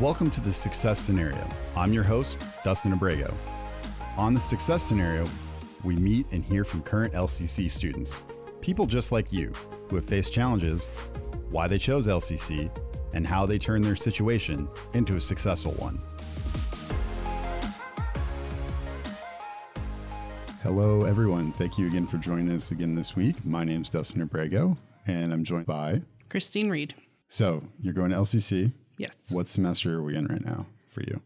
Welcome to the Success Scenario. I'm your host, Dustin Abrego. On the Success Scenario, we meet and hear from current LCC students, people just like you who have faced challenges, why they chose LCC, and how they turned their situation into a successful one. Hello, everyone. Thank you again for joining us again this week. My name is Dustin Abrego, and I'm joined by. Christine Reed. So, you're going to LCC. Yes. What semester are we in right now for you?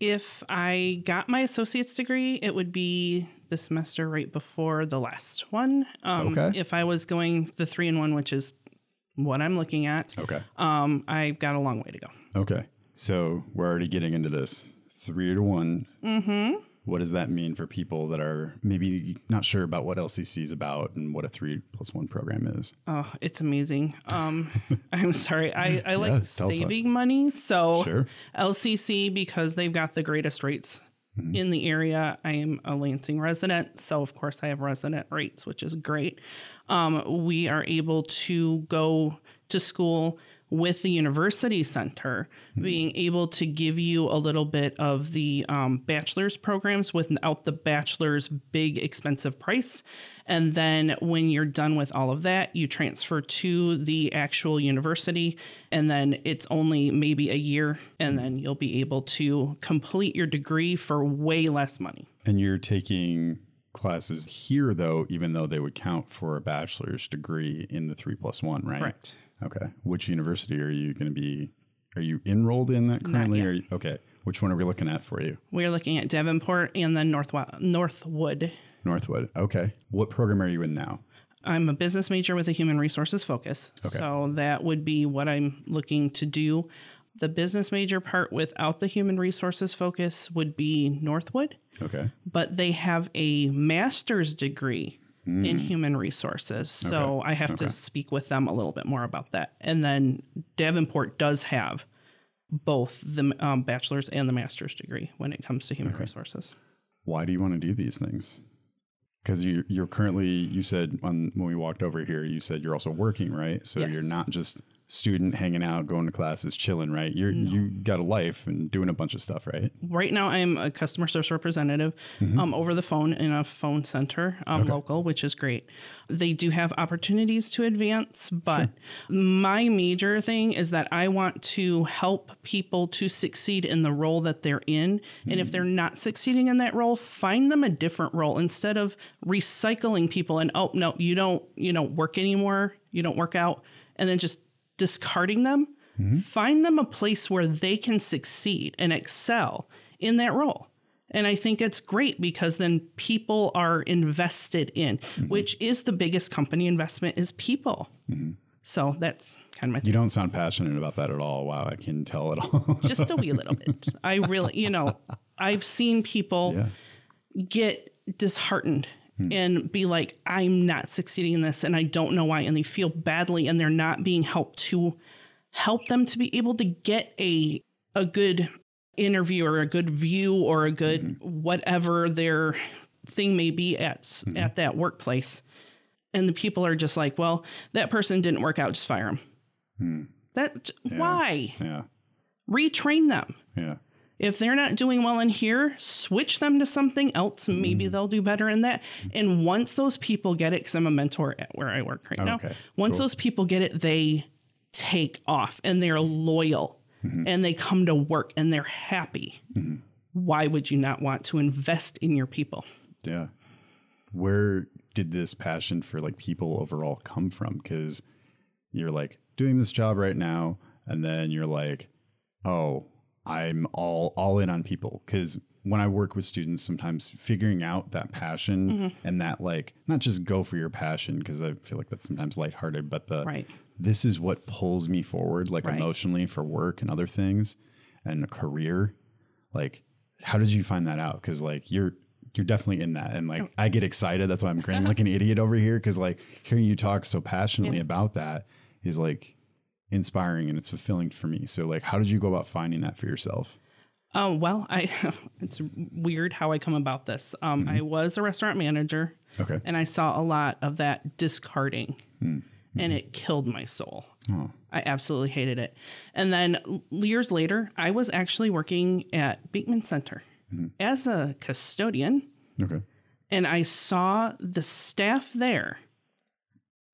If I got my associate's degree, it would be the semester right before the last one. Um, Okay. If I was going the three in one, which is what I'm looking at, Okay. um, I've got a long way to go. Okay. So we're already getting into this. Three to one. Mm-hmm. What does that mean for people that are maybe not sure about what LCC is about and what a three plus one program is? Oh, it's amazing. Um, I'm sorry. I, I like Yeah, saving money. So Sure. LCC, because they've got the greatest rates Mm-hmm. in the area. I am a Lansing resident. So, of course, I have resident rates, which is great. Um, we are able to go to school with the university center, Mm-hmm. being able to give you a little bit of the um, bachelor's programs without the bachelor's big expensive price. And then when you're done with all of that, you transfer to the actual university, and then it's only maybe a year, and then you'll be able to complete your degree for way less money. And you're taking classes here, though, even though they would count for a bachelor's degree in the three plus one, right? Correct. Okay. Which university are you going to be? Are you enrolled in that currently? Or you, okay. Which one are we looking at for you? We're looking at Davenport and then North Northwood. Northwood. Okay. What program are you in now? I'm a business major with a human resources focus. Okay. So that would be what I'm looking to do. The business major part without the human resources focus would be Northwood, Okay. but they have a master's degree in human resources. So I have to speak with them a little bit more about that. And then Davenport does have both the um, bachelor's and the master's degree when it comes to human resources. why do you want to do these things? Because you, you're currently, you said on, when we walked over here, you said you're also working, right? So Yes. you're not just student hanging out, going to classes, chilling, right? You're you got a life and doing a bunch of stuff, right? right now I'm a customer service representative um, over the phone in a phone center um, local, which is great. They do have opportunities to advance, but my major thing is that I want to help people to succeed in the role that they're in. And if they're not succeeding in that role, find them a different role instead of recycling people and oh no, you don't you don't work anymore, you don't work out, and then just discarding them. Mm-hmm. Find them a place where they can succeed and excel in that role. And I think it's great because then people are invested in, mm-hmm. which is the biggest company investment is people. Mm-hmm. So that's kind of my You don't sound passionate about that at all. Wow, I can tell at all. just a wee little bit. I really, you know, I've seen people yeah. get disheartened Hmm. and be like, I'm not succeeding in this and I don't know why. And they feel badly and they're not being helped to help them to be able to get a a good interview or a good view or a good mm-hmm. whatever their thing may be at mm-hmm. at that workplace. And the people are just like, well, that person didn't work out, just fire them. Hmm. That why? Yeah. Retrain them. Yeah. If they're not doing well in here, switch them to something else maybe mm. they'll do better in that. And once those people get it, because I'm a mentor at where I work right now, Okay, once cool. those people get it, they take off and they're loyal mm-hmm. and they come to work and they're happy. Mm-hmm. Why would you not want to invest in your people? Yeah. Where did this passion for like people overall come from? Because you're like doing this job right now, and then you're like, oh, I'm all all in on people. Because when I work with students, sometimes figuring out that passion mm-hmm. and that like not just go for your passion, because I feel like that's sometimes lighthearted, but the Right. this is what pulls me forward, like Right. emotionally for work and other things and a career. Like, how did you find that out? Because like you're you're definitely in that, and like oh. I get excited. That's why I'm grinning like an idiot over here. Because like hearing you talk so passionately about that is like inspiring and it's fulfilling for me. So like, how did you go about finding that for yourself? Oh, well, I it's weird how I come about this. Um, I mm-hmm. was a restaurant manager Okay. and I saw a lot of that discarding. Hmm. and mm-hmm. it killed my soul. Oh. I absolutely hated it. And then years later, I was actually working at Beekman Center mm-hmm. as a custodian, Okay. and I saw the staff there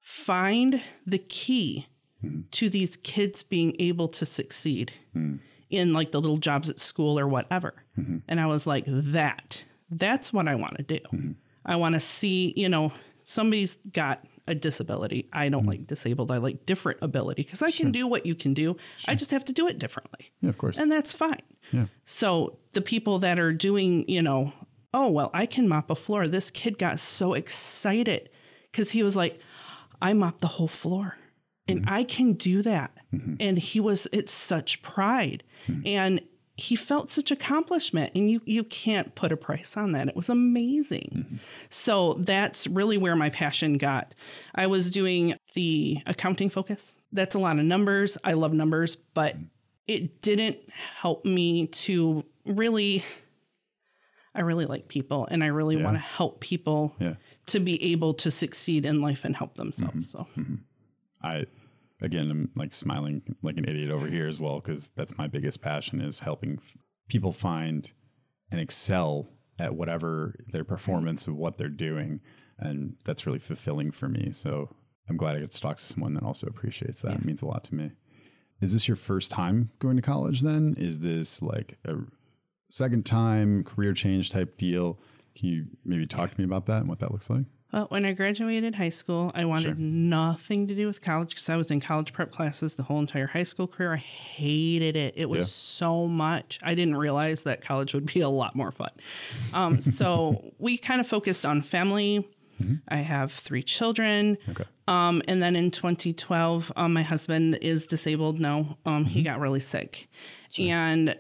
find the key Mm-hmm. to these kids being able to succeed mm. in like the little jobs at school or whatever. Mm-hmm. And I was like, that, that's what I want to do. Mm-hmm. I want to see, you know, somebody's got a disability. I don't like disabled. I like different ability because I can do what you can do. I just have to do it differently. Yeah, of course. And that's fine. Yeah. So the people that are doing, you know, oh, well, I can mop a floor. This kid got so excited because he was like, I mopped the whole floor and mm-hmm. I can do that. Mm-hmm. And he was, it's such pride. Mm-hmm. And he felt such accomplishment and you you can't put a price on that. It was amazing. So that's really where my passion got. I was doing the accounting focus. That's a lot of numbers. I love numbers, but it didn't help me to really I really like people and I really want to help people Yeah. to be able to succeed in life and help themselves. So I again I'm like smiling like an idiot over here as well because that's my biggest passion is helping f- people find and excel at whatever their performance of what they're doing and that's really fulfilling for me. So I'm glad I get to talk to someone that also appreciates that. It means a lot to me. Is this your first time going to college then? Is this like a second time career change type deal? Can you maybe talk to me about that and what that looks like Well, when I graduated high school, I wanted nothing to do with college because I was in college prep classes the whole entire high school career. I hated it. It was Yeah. so much. I didn't realize that college would be a lot more fun. Um, so we kind of focused on family. I have three children. okay Um, and then in 2012, um, my husband is disabled now. Um, He got really sick and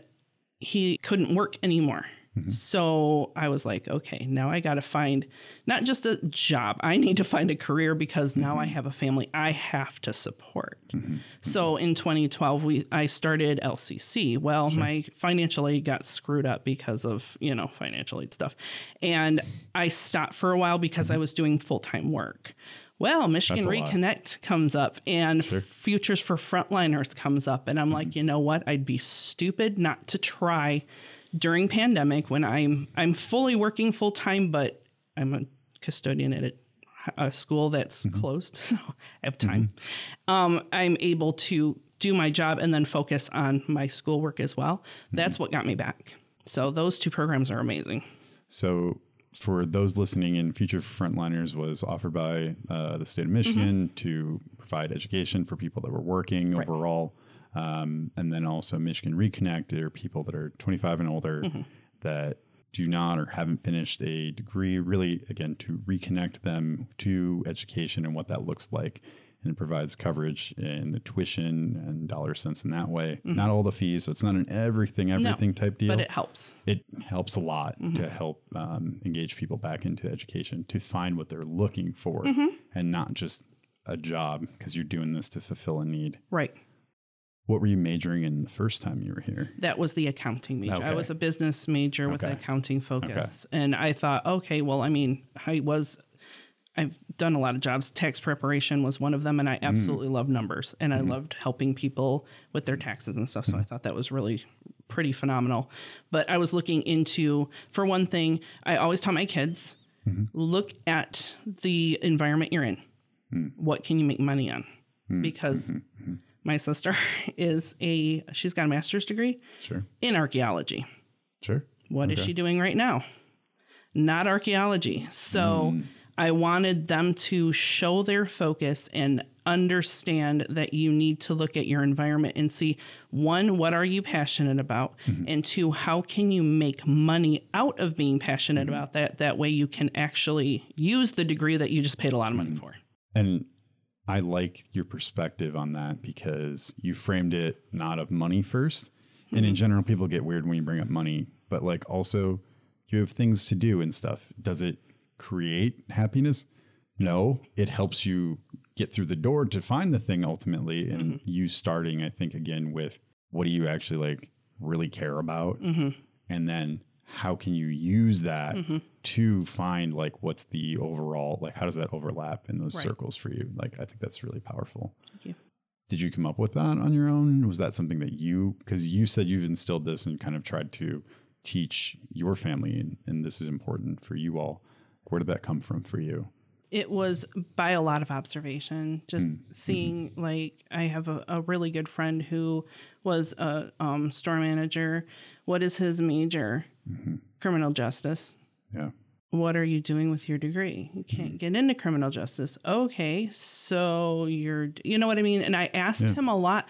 he couldn't work anymore. Mm-hmm. So I was like, okay, now I got to find not just a job, I need to find a career because now I mm-hmm. have a family I have to support. Mm-hmm. So in 2012, we I started LCC. Well, my financial aid got screwed up because of, you know, financial aid stuff. And I stopped for a while because I was doing full time work. Well, Michigan a lot. Reconnect comes up and Futures for Frontliners comes up. And I'm Mm-hmm. like, you know what? I'd be stupid not to try during pandemic when I'm I'm fully working full time, but I'm a custodian at a, a school that's Mm-hmm. closed, so I have time. Um, I'm able to do my job and then focus on my schoolwork as well. Mm-hmm. That's what got me back. So those two programs are amazing. So, for those listening in, Future Frontliners was offered by uh, the state of Michigan to provide education for people that were working overall. Um, and then also Michigan Reconnect are people that are 25 and older that do not or haven't finished a degree, really, again, to reconnect them to education and what that looks like. And it provides coverage in the tuition and dollar cents in that way. Not all the fees. So it's not an everything, everything type deal But it helps. it helps a lot to help um, engage people back into education to find what they're looking for and not just a job because you're doing this to fulfill a need. Right. What were you majoring in the first time you were here? That was the accounting major. I was a business major with an accounting focus. And I thought, okay, well, I mean, I was, I've done a lot of jobs. Tax preparation was one of them. And I mm. absolutely love numbers and I mm-hmm. loved helping people with their mm. taxes and stuff. So mm-hmm. I thought that was really pretty phenomenal. But I was looking into, for one thing, I always tell my kids mm-hmm. look at the environment you're in. Mm. What can you make money on? Because my sister is a, she's got a master's degree Sure. in archaeology. Sure. What is she doing right now? Not archaeology. So hmm. I wanted them to show their focus and understand that you need to look at your environment and see one, what are you passionate about? Mm-hmm. And two, how can you make money out of being passionate mm-hmm. about that? That way you can actually use the degree that you just paid a lot of money mm-hmm. for. And I like your perspective on that because you framed it not of money first. And in mm-hmm. general, people get weird when you bring up money, but like also you have things to do and stuff. Does it create happiness? No, it helps you get through the door to find the thing ultimately. And mm-hmm. you starting, I think, again with what do you actually like really care about? Mm-hmm. And then how can you use that mm-hmm. to find like what's the overall like how does that overlap in those Right. circles for you? Like I think that's really powerful. Thank you. Did you come up with that on your own? Was that something that you because you said you've instilled this and kind of tried to teach your family and, and this is important for you all. Where did that come from for you? It was by a lot of observation, just mm. mm-hmm. seeing like I have a, a really good friend who was a um, store manager. What is his major? Criminal justice. Yeah. What are you doing with your degree? You can't get into criminal justice. Okay, so you're, you know what I mean? And I asked him a lot,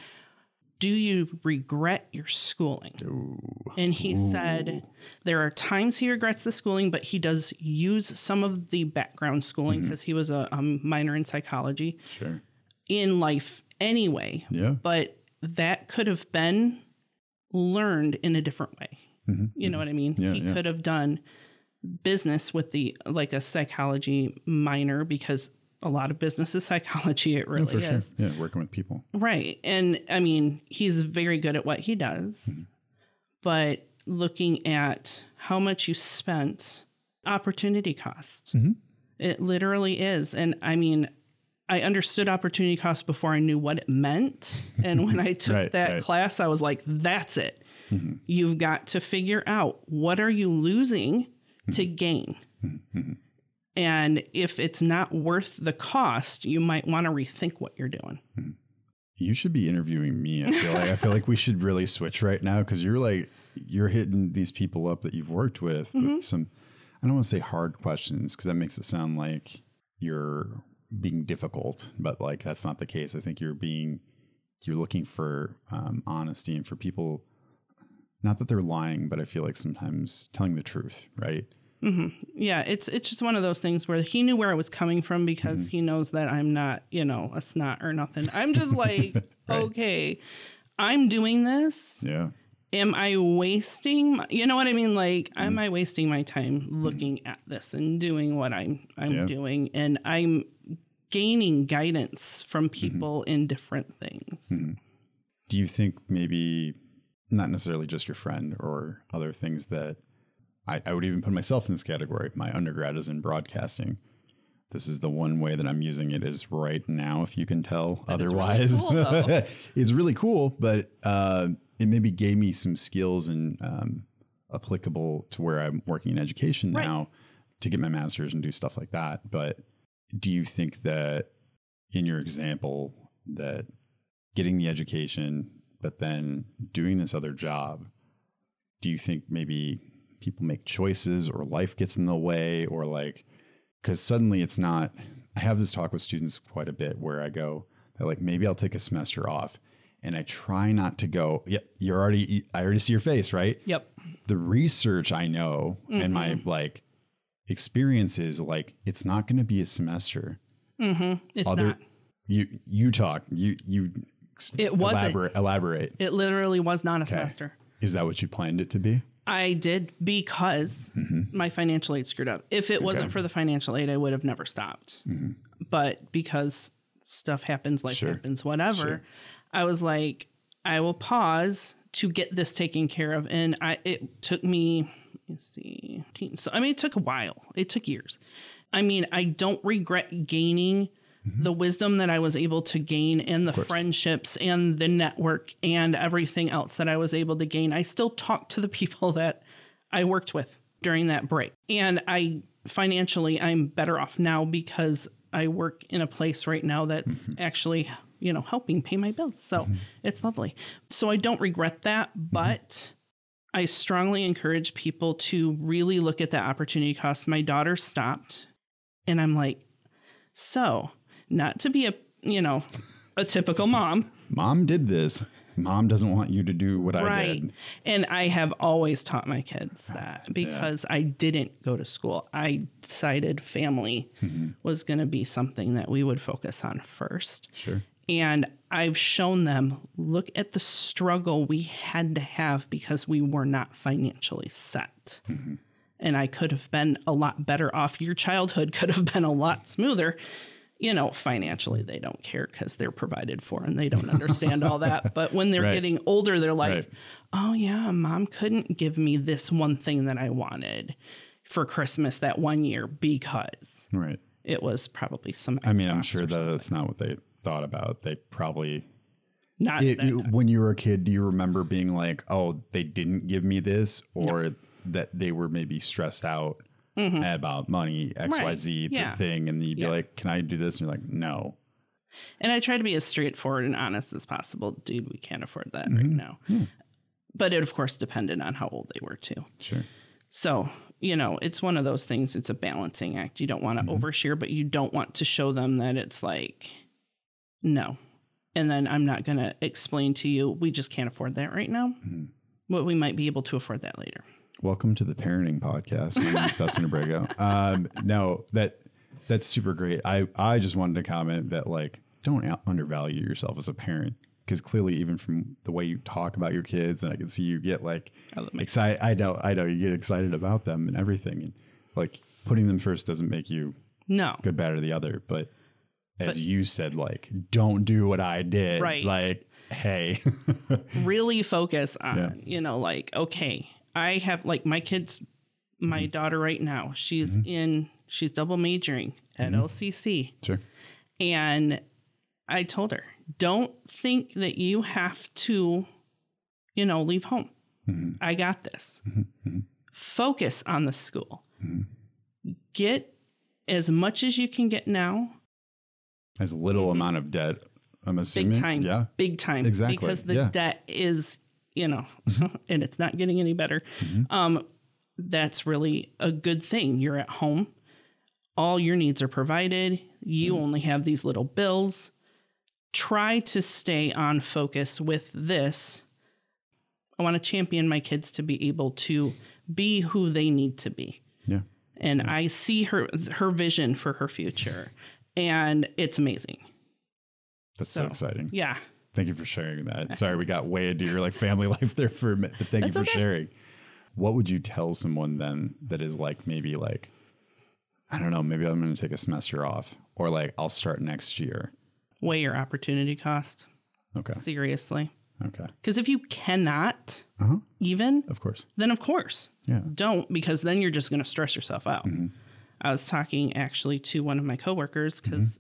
do you regret your schooling? And he said there are times he regrets the schooling, but he does use some of the background schooling because he was a, um minor in psychology Sure. in life anyway. Yeah. But that could have been learned in a different way. You know what I mean? Mm-hmm. Yeah, he yeah. could have done business with the like a psychology minor because a lot of business is psychology. It really sure. is. Yeah, working with people. Right. And I mean, he's very good at what he does. But looking at how much you spent, opportunity cost, it literally is. And I mean, I understood opportunity cost before I knew what it meant. And when I took Right, that right. class, I was like, that's it. Mm-hmm. You've got to figure out what are you losing to mm-hmm. gain. Mm-hmm. And if it's not worth the cost, you might want to rethink what you're doing. Hmm. You should be interviewing me. I feel like I feel like we should really switch right now because you're like you're hitting these people up that you've worked with with some. I don't want to say hard questions because that makes it sound like you're being difficult, but like that's not the case. I think you're being you're looking for um, honesty and for people. Not that they're lying, but I feel like sometimes telling the truth, right? yeah it's it's just one of those things where he knew where i was coming from because Mm-hmm. he knows that i'm not you know a snot or nothing i'm just like okay i'm doing this Yeah. am i wasting my, you know what i mean like Mm-hmm. am i wasting my time looking at this and doing what i'm i'm Yeah. doing and i'm gaining guidance from Mm-hmm. people in different things Do you think maybe not necessarily just your friend or other things that I, I would even put myself in this category? My undergrad is in broadcasting. This is the one way that I'm using it is right now, if you can tell. really Otherwise, cool, it's really cool, but uh, it maybe gave me some skills and um, applicable to where I'm working in education Right. now to get my master's and do stuff like that. But do you think that in your example that getting the education, but then doing this other job, do you think maybe people make choices or life gets in the way or like, because suddenly it's not, I have this talk with students quite a bit where I go, they're like, maybe I'll take a semester off. And I try not to go, yeah, you're already, I already see your face, right? yep the research I know and my Mm-hmm. like experiences, like it's not going to be a semester. it's Other not you you talk you you It wasn't. elaborate elaborate. it literally was not a semester Is that what you planned it to be? I did because mm-hmm. my financial aid screwed up. If it wasn't for the financial aid, I would have never stopped. Mm-hmm. But because stuff happens, life Sure. happens, whatever, I was like, I will pause to get this taken care of. And I it took me, let's see, so I mean, it took a while. It took years. I mean, I don't regret gaining the wisdom that I was able to gain and the friendships and the network and everything else that I was able to gain. I still talk to the people that I worked with during that break. And I financially I'm better off now because I work in a place right now that's mm-hmm. actually, you know, helping pay my bills. So mm-hmm. it's lovely. So I don't regret that, mm-hmm. but I strongly encourage people to really look at the opportunity cost. My daughter stopped and I'm like, so not to be a, you know, a typical mom, Mom did this. Mom doesn't want you to do what I did. And I have always taught my kids that because I didn't go to school. I decided family mm-hmm. was going to be something that we would focus on first. Sure. And I've shown them look at the struggle we had to have because we were not financially set. Mm-hmm. And I could have been a lot better off. Your childhood could have been a lot smoother you know, financially they don't care because they're provided for and they don't understand all that. But when they're Right. getting older, they're like, Right. oh, yeah, mom couldn't give me this one thing that I wanted for Christmas that one year because Right. it was probably some. I mean, I'm sure that that's not what they thought about. They probably not it- when you were a kid, do you remember being like, "Oh, they didn't give me this," or that they were maybe stressed out about money, X, Y, Z, Mm-hmm. Yeah. the thing, and you'd be Yeah. like, "Can I do this?" And you're like, "No." And I try to be as straightforward and honest as possible. Dude, we can't afford that right Mm-hmm. now. But it, of course, depended on how old they were, too. Sure. So, you know, it's one of those things, it's a balancing act. You don't want to overshare, but you don't want to show them that it's like, no. And then I'm not going to explain to you, we just can't afford that right now. But we might be able to afford that later. Welcome to the parenting podcast. My name is Dustin Abrego. Um, no, that that's super great. I I just wanted to comment that like don't out- undervalue yourself as a parent because clearly even from the way you talk about your kids and I can see you get like excited. I know I know you get excited about them and everything and like putting them first doesn't make you No. good, bad, or the other. But as you said, like don't do what I did. Right. Like hey, really focus on, Yeah. you know, like, okay, I have like my kids, my Mm-hmm. daughter right now, she's mm-hmm. in, she's double majoring at Mm-hmm. LCC. sure. And I told her, don't think that you have to, you know, leave home. Mm-hmm. I got this. Mm-hmm. Focus on the school. Get as much as you can get now, As little amount of debt. I'm assuming. big time. Yeah. Big time. Exactly, Because the yeah. debt is, you know, and it's not getting any better. Mm-hmm. Um, that's really a good thing. You're at home. All your needs are provided. You Mm-hmm. only have these little bills. Try to stay on focus with this. I want to champion my kids to be able to be who they need to be Yeah. and I see her her vision for her future, and it's amazing. That's so, So, exciting. Yeah, Thank you for sharing that. Sorry, we got way into your like family life there for a minute, but thank you for okay. sharing. What would you tell someone then that is like maybe like, I don't know, maybe I'm going to take a semester off or like I'll start next year. weigh your opportunity cost Okay. seriously, Okay. because if you cannot Uh-huh. even, Of course. then of course Yeah. don't, because then you're just going to stress yourself out. I was talking actually to one of my coworkers because.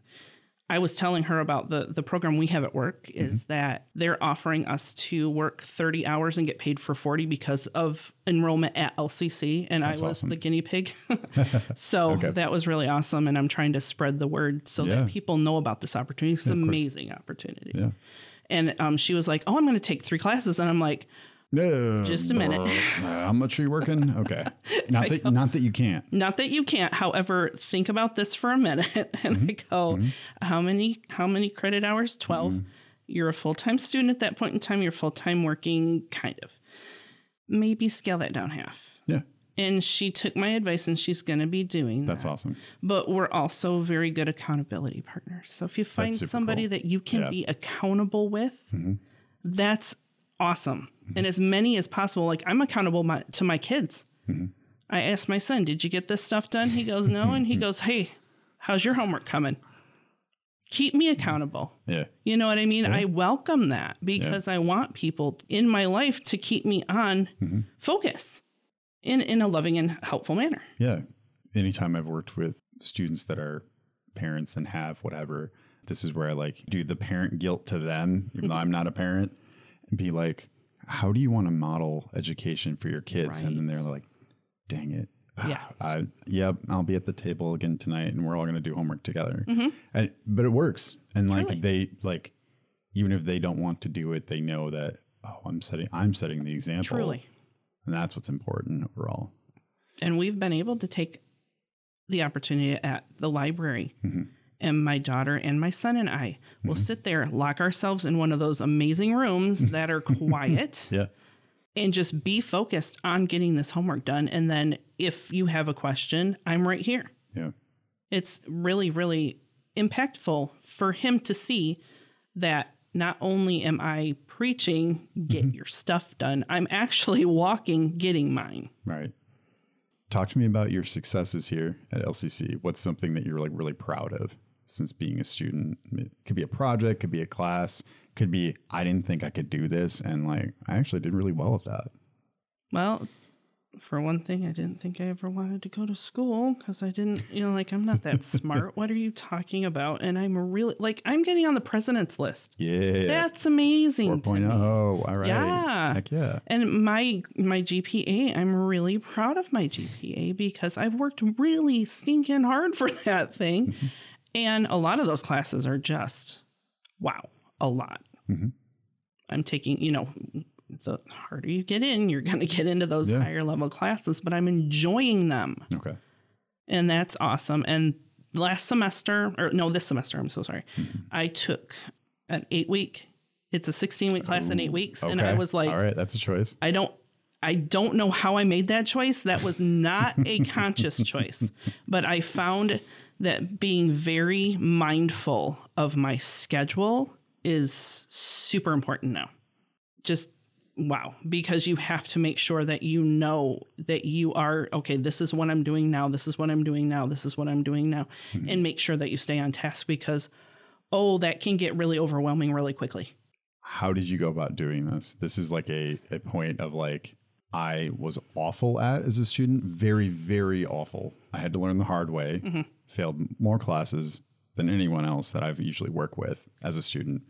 I was telling her about the the program we have at work is that they're offering us to work 30 hours and get paid for 40 because of enrollment at LCC and I was awesome. the guinea pig. so that was really awesome and I'm trying to spread the word so Yeah. that people know about this opportunity. It's an amazing opportunity. Yeah. And um, she was like, "Oh, I'm going to take three classes." And I'm like, No. Just a minute. Uh, how much are you working? Okay. Not that not that you can't. not that you can't however think about this for a minute and i mm-hmm. go mm-hmm. how many how many credit hours 12 mm-hmm. you're a full-time student at that point in time you're full-time working kind of maybe scale that down half Yeah. and she took my advice and she's going to be doing That's that awesome. but we're also very good accountability partners so if you find somebody cool. that you can Yeah. be accountable with that's awesome Mm-hmm. and as many as possible like i'm accountable my, to my kids Mm-hmm. I asked my son, Did you get this stuff done? He goes, No. And he goes, Hey, how's your homework coming? Keep me accountable. Yeah. You know what I mean? I welcome that because I want people in my life to keep me on Mm-hmm. focus in, in a loving and helpful manner. Yeah. Anytime I've worked with students that are parents and have whatever, this is where I like do the parent guilt to them, even though I'm not a parent, and be like, how do you want to model education for your kids? And then they're like, dang it. Yeah. I, yep, I'll be at the table again tonight and we're all going to do homework together. And, but it works. And like they, like, even if they don't want to do it, they know that, oh, I'm setting, I'm setting the example. Truly. And that's what's important overall. And we've been able to take the opportunity at the library. Mm-hmm. And my daughter and my son and I will mm-hmm. sit there, lock ourselves in one of those amazing rooms that are quiet. Yeah. and just be focused on getting this homework done. And then if you have a question, I'm right here. Yeah. It's really, really impactful for him to see that not only am I preaching, get mm-hmm. your stuff done, I'm actually walking, getting mine. Right. Talk to me about your successes here at LCC. What's something that you're like really proud of? Since being a student? It could be a project, could be a class, could be I didn't think I could do this, and like I actually did really well at that. Well, for one thing, I didn't think I ever wanted to go to school because I didn't, you know, like I'm not that smart. What are you talking about? And I'm really like I'm getting on the president's list. Yeah, That's amazing. to 4.0. me. Oh, all right. Yeah. Heck yeah. And my my GPA, I'm really proud of my GPA because I've worked really stinking hard for that thing. Mm-hmm. And a lot of those classes are just wow, a lot. Mm-hmm. I'm taking, you know, the harder you get in, you're going to get into those Yeah. higher level classes, but I'm enjoying them. Okay. And that's awesome. And last semester, or no, this semester, I'm so sorry, mm-hmm. I took an eight week, it's a 16 week class in eight weeks. And I was like, all right, that's a choice. I don't I don't know how I made that choice. That was not a conscious choice. But I found that being very mindful of my schedule is super important now. Just wow, because you have to make sure that you know that you are okay, this is what I'm doing now, this is what I'm doing now, this is what I'm doing now, hmm. and make sure that you stay on task because oh, that can get really overwhelming really quickly. How did you go about doing this? This is like a, a point of like I was awful at as a student, very, very awful. I had to learn the hard way, Mm-hmm. failed more classes than anyone else that I've usually worked with as a student.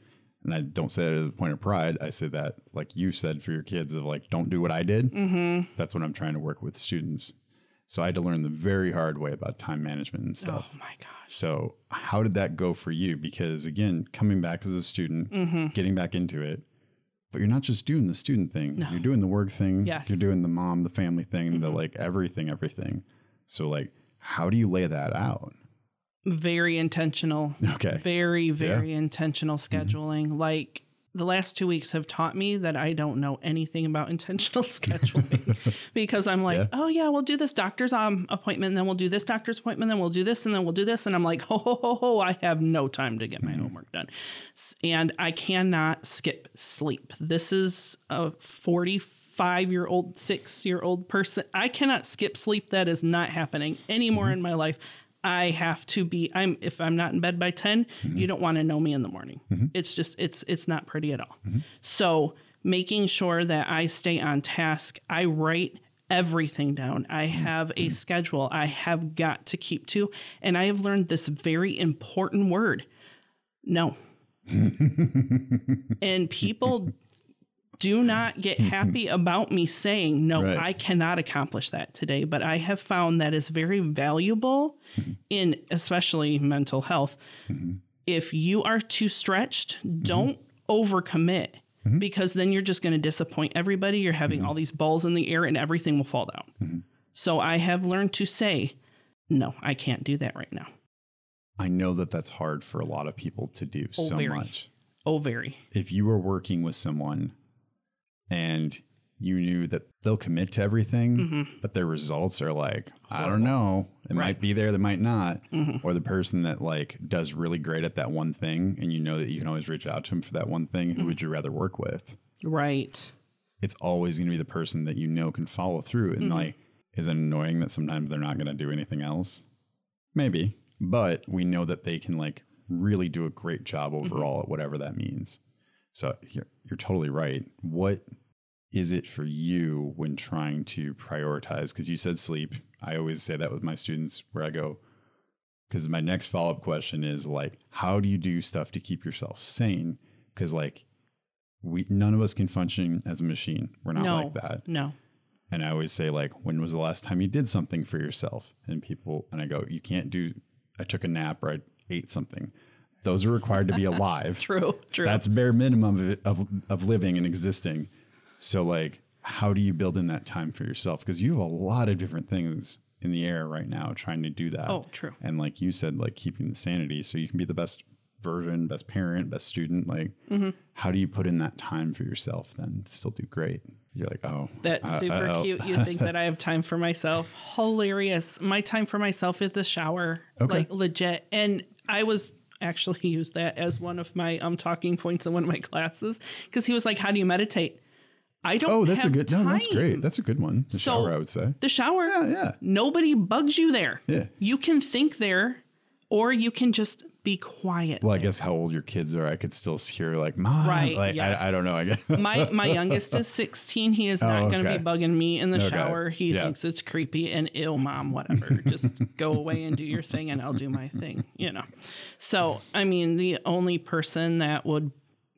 And I don't say that as a point of pride. I say that, like you said, for your kids, of like, don't do what I did. Mm-hmm. That's what I'm trying to work with students. So I had to learn the very hard way about time management and stuff. Oh my gosh. So, how did that go for you? Because again, coming back as a student, Mm-hmm. getting back into it, but you're not just doing the student thing. You're doing the work thing. Yes. You're doing the mom, the family thing, the mm-hmm. like everything, everything. So, like, how do you lay that out? very intentional Okay. very very intentional mm-hmm. scheduling like the last two weeks have taught me that i don't know anything about intentional scheduling because i'm like Yeah. oh yeah we'll do this doctor's um, appointment and then we'll do this doctor's appointment then we'll do this and then we'll do this and i'm like ho ho ho ho i have no time to get my homework done. And i cannot skip sleep. This is a 45 year old six year old person. I cannot skip sleep. That is not happening anymore in my life I have to be I'm if I'm not in bed by 10, mm-hmm. you don't want to know me in the morning. Mm-hmm. It's just it's it's not pretty at all. Mm-hmm. So, making sure that I stay on task, I write everything down. I have a schedule I have got to keep to, and I have learned this very important word. No. and people do not get happy about me saying, no, Right. I cannot accomplish that today. But I have found that is very valuable in especially mental health. Mm-hmm. If you are too stretched, mm-hmm. don't overcommit mm-hmm. because then you're just going to disappoint everybody. You're having all these balls in the air and everything will fall down. So I have learned to say, no, I can't do that right now. I know that that's hard for a lot of people to do so very. much. Oh, very. If you are working with someone and you knew that they'll commit to everything, mm-hmm. but their results are like, I don't know, it might be there, they might not. Mm-hmm. Or the person that like does really great at that one thing and you know that you can always reach out to them for that one thing, who mm-hmm. would you rather work with? Right. It's always going to be the person that you know can follow through. And like, is it annoying that sometimes they're not going to do anything else? Maybe, but we know that they can like really do a great job overall at whatever that means. So you're, you're totally right. What is it for you when trying to prioritize? Because you said sleep. I always say that with my students where I go, because my next follow up question is like, how do you do stuff to keep yourself sane? Because like, we none of us can function as a machine. We're not No. like that. No. And I always say, like, when was the last time you did something for yourself? And people, and I go, you can't do, I took a nap or I ate something. Those are required to be alive. True. True. That's bare minimum of, of, of living and existing. So, like, how do you build in that time for yourself? Because you have a lot of different things in the air right now trying to do that. Oh, true. And like you said, like keeping the sanity so you can be the best version, best parent, best student. Like, Mm-hmm. how do you put in that time for yourself then to still do great? You're like, oh, That's uh, super uh-oh. cute. You think that I have time for myself. Hilarious. My time for myself is the shower. Okay. Like legit. And I was actually used that as one of my um talking points in one of my classes because he was like, How do you meditate? I don't Oh, that's a good. No, that's great. That's a good one. The So- shower, I would say. The shower. Yeah, yeah. Nobody bugs you there. Yeah. You can think there or you can just be quiet. Well, I guess how old your kids are, I could still hear like mom. Right, Like yes. I, I don't know. I guess. my my youngest is 16. He is not Oh, going to be bugging me in the Okay. shower. He Yeah. thinks it's creepy and ill, mom, whatever. Just go away and do your thing, and I'll do my thing. You know. So I mean, the only person that would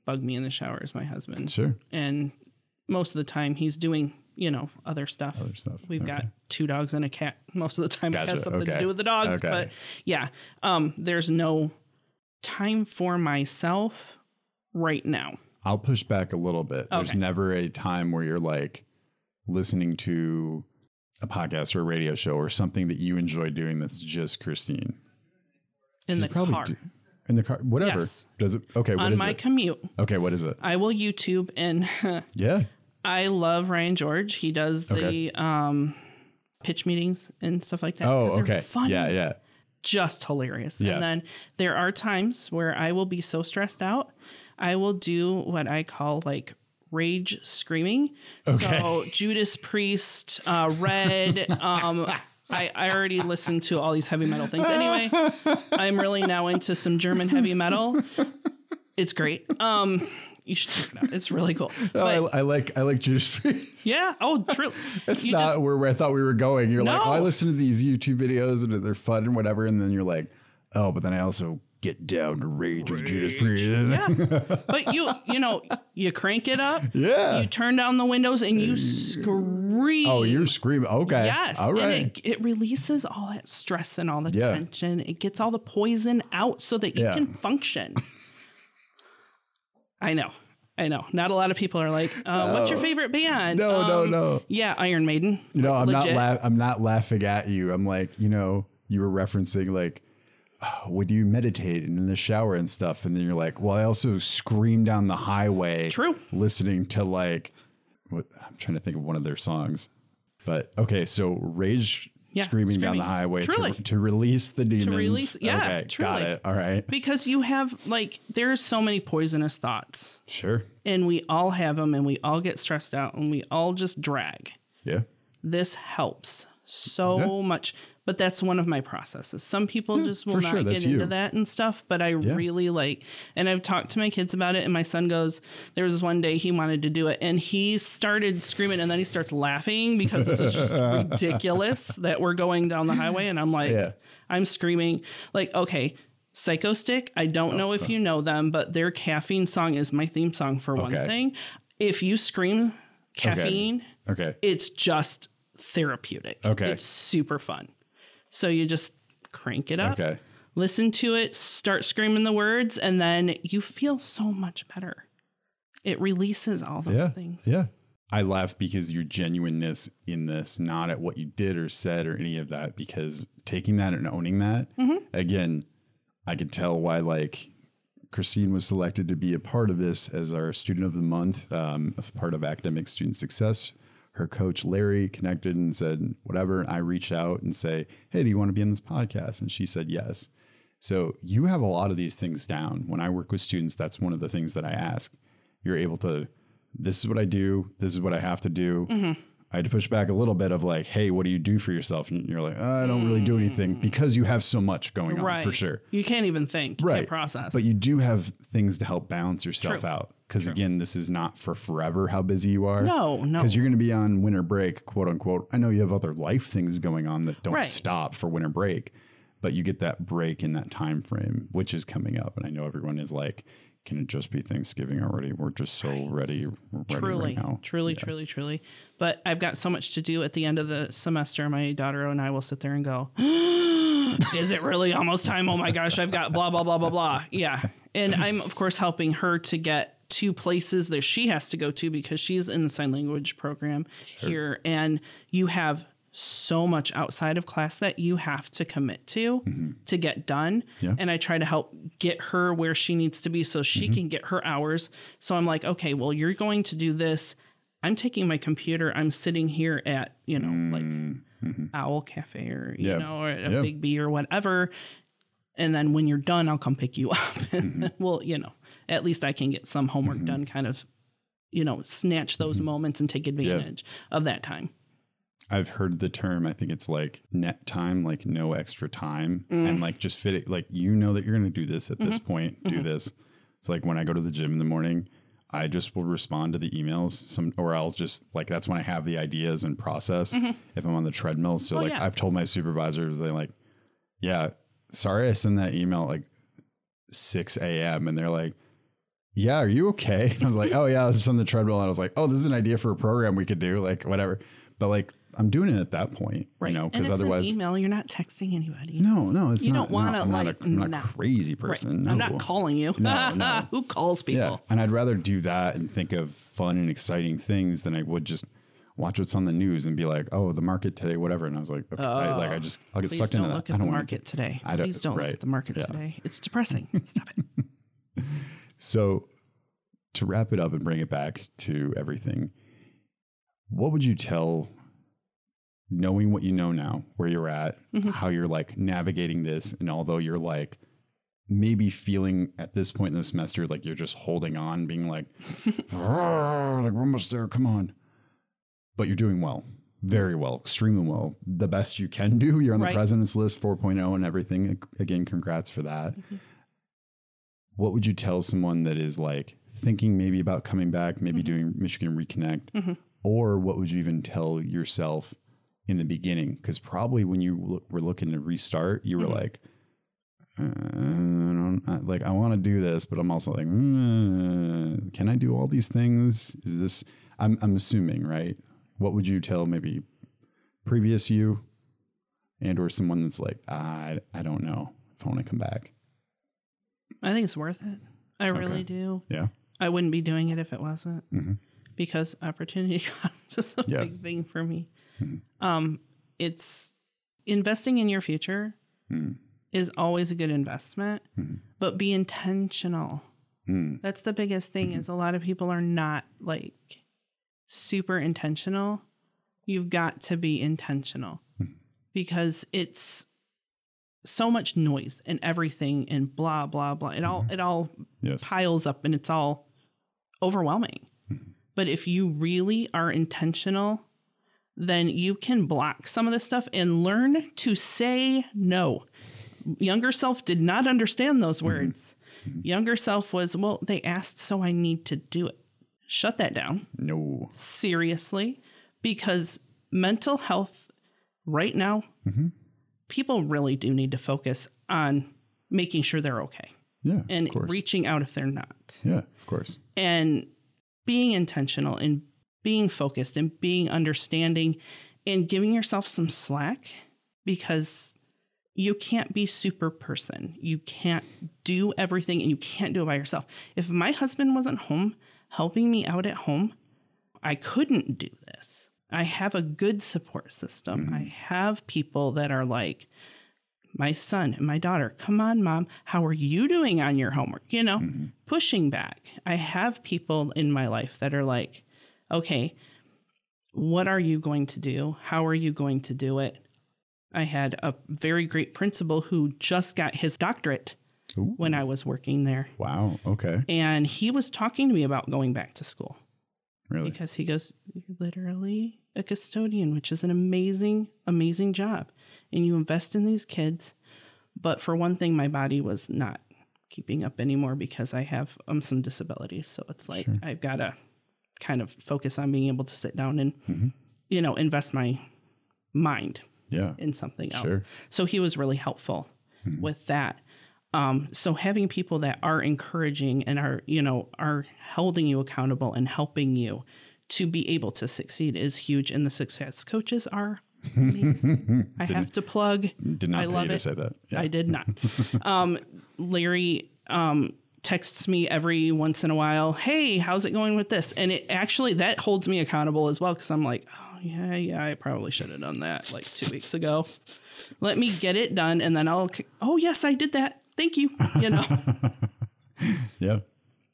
bug me in the shower is my husband, sure. and most of the time he's doing you know other stuff. Other stuff. We've Okay. got two dogs and a cat. Most of the time, it has something Okay. to do with the dogs. Okay. But yeah, um, there's no time for myself right now. I'll push back a little bit. There's never a time where you're like listening to a podcast or a radio show or something that you enjoy doing that's just Christine. In the car. do- in the car, whatever. Yes. Does it? Okay. What On my it? commute, okay. What is it? I will YouTube and Yeah. I love Ryan George. He does the Okay. um, pitch meetings and stuff like that. Oh, okay. Funny, Yeah. Yeah. just hilarious. Yeah. And then there are times where I will be so stressed out, I will do what I call like rage screaming. So Judas Priest, uh, Red. Um, I, I already listened to all these heavy metal things anyway. I'm really now into some German heavy metal. It's great. Um, you should check it out. It's really cool. Oh, But I, I like I like Judas Priest. yeah. Oh, true. It's not just- where, I thought we were going. You're like, oh, I listen to these YouTube videos and they're fun and whatever, and then you're like, oh, but then I also get down to rage, with Judas Priest. Yeah. But you, you know, you crank it up. Yeah. You turn down the windows and you scream. Oh, you're screaming. Okay. Yes. All right. And it, it releases all that stress and all the Yeah. tension. It gets all the poison out so that you Yeah. can function. I know. I know. Not a lot of people are like, uh, what's your favorite band? no, no, Um, no. Yeah, Iron Maiden. No, I'm Legit. not. La- I'm not laughing at you. I'm like, you know, you were referencing like, oh, would you meditate and in the shower and stuff? And then you're like, well, I also scream down the highway. True. Listening to like, what I'm trying to think of one of their songs, but okay, so rage. Yeah, screaming, down the highway Truly. to, to release the demons. release- yeah, okay, got it. All right, because you have like there's so many poisonous thoughts sure. and we all have them and we all get stressed out and we all just drag. Yeah, This helps so much. But that's one of my processes. Some people just will not sure, get that's into you. that and stuff, but I really like and I've talked to my kids about it and my son goes, there was one day he wanted to do it and he started screaming and then he starts laughing because this is just ridiculous that we're going down the highway and I'm like Yeah. I'm screaming like okay, Psychostick, I don't know if you know them, but their caffeine song is my theme song for one thing. If you scream caffeine, okay. it's just therapeutic. Okay. It's super fun. So you just crank it up, Okay. listen to it, start screaming the words, and then you feel so much better. It releases all those yeah, things. Yeah. I laugh because your genuineness in this, not at what you did or said or any of that, because taking that and owning that, Mm-hmm. again, I could tell why like Christine was selected to be a part of this as our student of the month, um, part of academic student success. Her coach Larry connected and said, whatever. And I reach out and say, Hey, do you want to be on this podcast? And she said, Yes. So you have a lot of these things down. When I work with students, that's one of the things that I ask. You're able to, this is what I do, this is what I have to do. Mm-hmm. I had to push back a little bit of like, hey, what do you do for yourself? And you're like, I don't really do anything because you have so much going on Right. for sure. You can't even think. You Right. process. But you do have things to help balance yourself True. out. Because again, this is not for forever how busy you are. no, no. Because you're going to be on winter break, quote unquote. I know you have other life things going on that don't Right. stop for winter break, but you get that break in that time frame, which is coming up. And I know everyone is like, can it just be Thanksgiving already? We're just so ready, ready truly, right now. truly, truly, truly. But I've got so much to do at the end of the semester. My daughter and I will sit there and go, Is it really almost time? Oh my gosh, I've got blah, blah, blah, blah, blah. Yeah. And I'm, of course, helping her to get to places that she has to go to because she's in the sign language program here. And you have so much outside of class that you have to commit to mm-hmm. to get done. Yeah. And I try to help get her where she needs to be so she mm-hmm. can get her hours. So I'm like, okay, well, you're going to do this. I'm taking my computer. I'm sitting here at, you know, like mm-hmm. Owl Cafe or, you Yeah. know, or a Yeah. Biggby or whatever. And then when you're done, I'll come pick you up. Mm-hmm. And well, you know, at least I can get some homework mm-hmm. done, kind of, you know, snatch Mm-hmm. those moments and take advantage of that time. I've heard the term. I think it's like net time, like no extra time, mm. and like just fit it. Like you know that you're going to do this at this mm-hmm. point. Do mm-hmm. this. It's like when I go to the gym in the morning, I just will respond to the emails. Some or I'll just like that's when I have the ideas and process. If I'm on the treadmill, so oh, like yeah. I've told my supervisor, they like, yeah, sorry, I sent that email at like 6 a.m. and they're like. Yeah, are you okay? And I was like, oh yeah, I was just on the treadmill. And I was like, oh, this is an idea for a program we could do, like whatever. But like, I'm doing it at that point, you know, because otherwise, an email. You're not texting anybody. no, no, it's You not. don't I'm not, like, not a. I'm not a crazy Right. person. No. I'm not calling you. No, no. Who calls people? Yeah, and I'd rather do that and think of fun and exciting things than I would just watch what's on the news and be like, oh, the market today, whatever. And I was like, okay, I, like I just I'll get sucked don't into look that. I at the don't market today. I don't- Please don't look at the market today. It's depressing. Stop it. So, to wrap it up and bring it back to everything, what would you tell, knowing what you know now, where you're at, Mm-hmm. how you're like navigating this, and although you're like maybe feeling at this point in the semester like you're just holding on, being like, "Ah, like we're almost there, come on, but you're doing well. Very well, extremely well. The best you can do. You're on the president's list 4.0 and everything. Again, congrats for that what would you tell someone that is like thinking maybe about coming back, maybe doing Michigan Reconnect, or what would you even tell yourself in the beginning? Because probably when you lo- were looking to restart, you were like, uh, I like I want to do this, but I'm also like, mm, can I do all these things? Is this? I'm I'm assuming, right? What would you tell maybe previous you, and or someone that's like, I I don't know if I want to come back. I think it's worth it. I Okay. really do. Yeah. I wouldn't be doing it if it wasn't Mhm. because opportunity cost is a Yeah. big thing for me. Mhm. Um, it's investing in your future Mm. is always a good investment, Mhm. but be intentional. Mm. That's the biggest thing is a lot of people are not like super intentional. You've got to be intentional because it's so much noise and everything and blah blah blah. It all mm-hmm. it all Yes. piles up and it's all overwhelming. Mm-hmm. But if you really are intentional, then you can block some of this stuff and learn to say no. Younger self did not understand those mm-hmm. words. Younger self was, well, they asked, so I need to do it. Shut that down No. seriously because mental health right now, people really do need to focus on making sure they're okay Yeah. and reaching out if they're not yeah. Of course. and being intentional and being focused and being understanding and giving yourself some slack because you can't be super person. You can't do everything and you can't do it by yourself. If my husband wasn't home helping me out at home, I couldn't do this. I have a good support system. I mm-hmm. have people that are like, my son and my daughter, come on, mom, how are you doing on your homework? You know, mm-hmm. pushing back. I have people in my life that are like, okay, what are you going to do? How are you going to do it? I had a very great principal who just got his doctorate Ooh. when I was working there. Wow. Okay. And he was talking to me about going back to school Really. because he goes, You're literally a custodian, which is an amazing, amazing job. And you invest in these kids. But for one thing, my body was not keeping up anymore because I have um, some disabilities. So it's like Sure. I've got to kind of focus on being able to sit down and, Mhm. you know, invest my mind Yeah. in something else. Sure. So he was really helpful with that. Um, so having people that are encouraging and are, you know, are holding you accountable and helping you to be able to succeed is huge. And the success coaches are amazing. I have to plug. Did not I love it. say that. Yeah. I did not. um, Larry um, texts me every once in a while, "Hey, how's it going with this?" And it actually that holds me accountable as well because I'm like, "Oh yeah, yeah, I probably should have done that like two weeks ago." Let me get it done, and then I'll. Oh yes, I did that. Thank you. You know, yeah.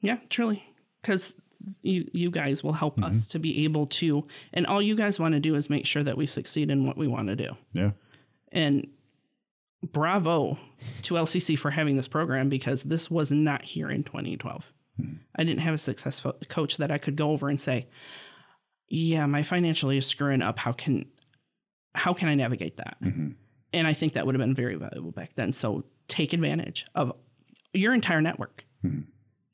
yeah, truly, because you you guys will help us mm-hmm. to be able to, and all you guys want to do is make sure that we succeed in what we want to do. Yeah. And bravo to LCC for having this program because this was not here in 2012. Hmm. I didn't have a successful coach that I could go over and say, "Yeah, my financially is screwing up. How can how can I navigate that? Mm-hmm. And I think that would have been very valuable back then. So take advantage of your entire network hmm.